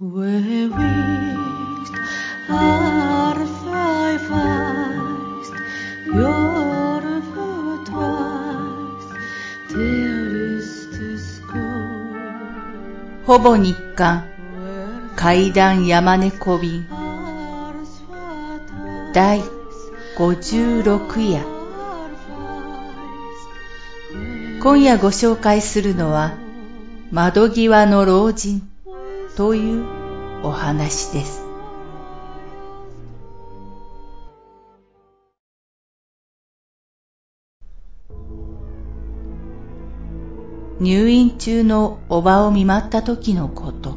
ほぼ日刊階段山猫便 Ars verweist, 第56夜今夜ご紹介するのは窓際の老人というお話です。入院中のおばを見舞った時のこと。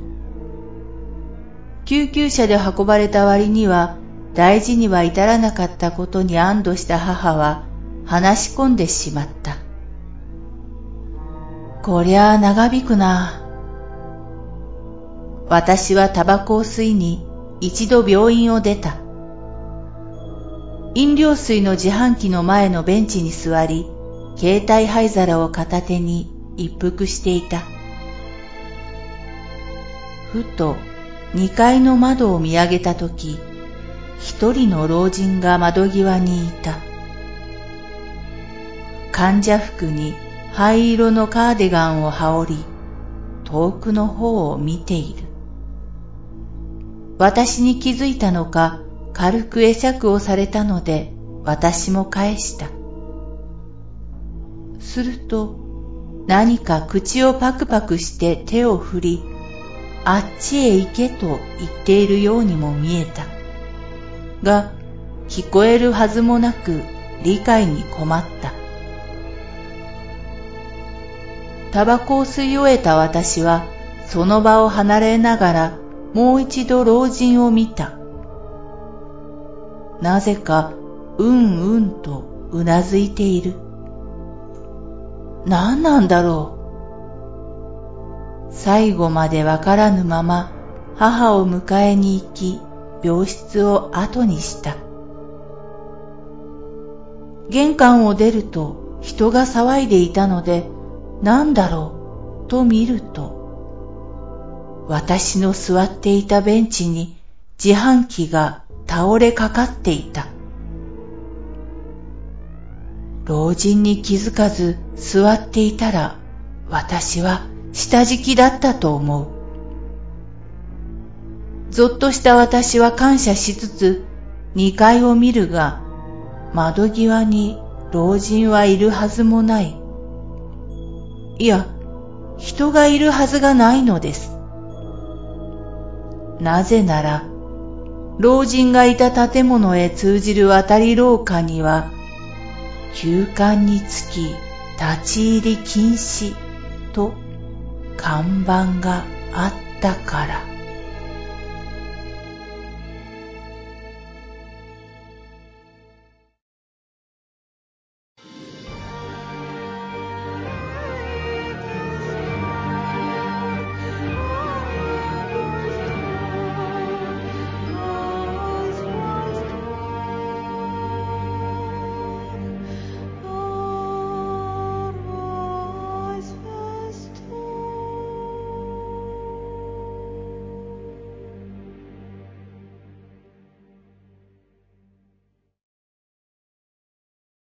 救急車で運ばれた割には大事には至らなかったことに安堵した母は話し込んでしまった。こりゃあ長引くな。私はタバコを吸いに一度病院を出た。飲料水の自販機の前のベンチに座り、携帯灰皿を片手に一服していた。ふと二階の窓を見上げたとき、一人の老人が窓際にいた。患者服に灰色のカーディガンを羽織り、遠くの方を見ている。私に気づいたのか、軽く会釈をされたので、私も返した。すると、何か口をパクパクして手を振り、あっちへ行けと言っているようにも見えた。が、聞こえるはずもなく理解に困った。タバコを吸い終えた私は、その場を離れながら、もう一度老人を見た。なぜか、うんうんとうなずいている。何なんだろう。最後までわからぬまま、母を迎えに行き、病室を後にした。玄関を出ると人が騒いでいたので、何だろうと見ると、私の座っていたベンチに自販機が倒れかかっていた。老人に気づかず座っていたら、私は下敷きだったと思う。ぞっとした私は感謝しつつ、二階を見るが、窓際に老人はいるはずもない。いや、人がいるはずがないのです。なぜなら、老人がいた建物へ通じる渡り廊下には、休館につき立ち入り禁止と看板があったから。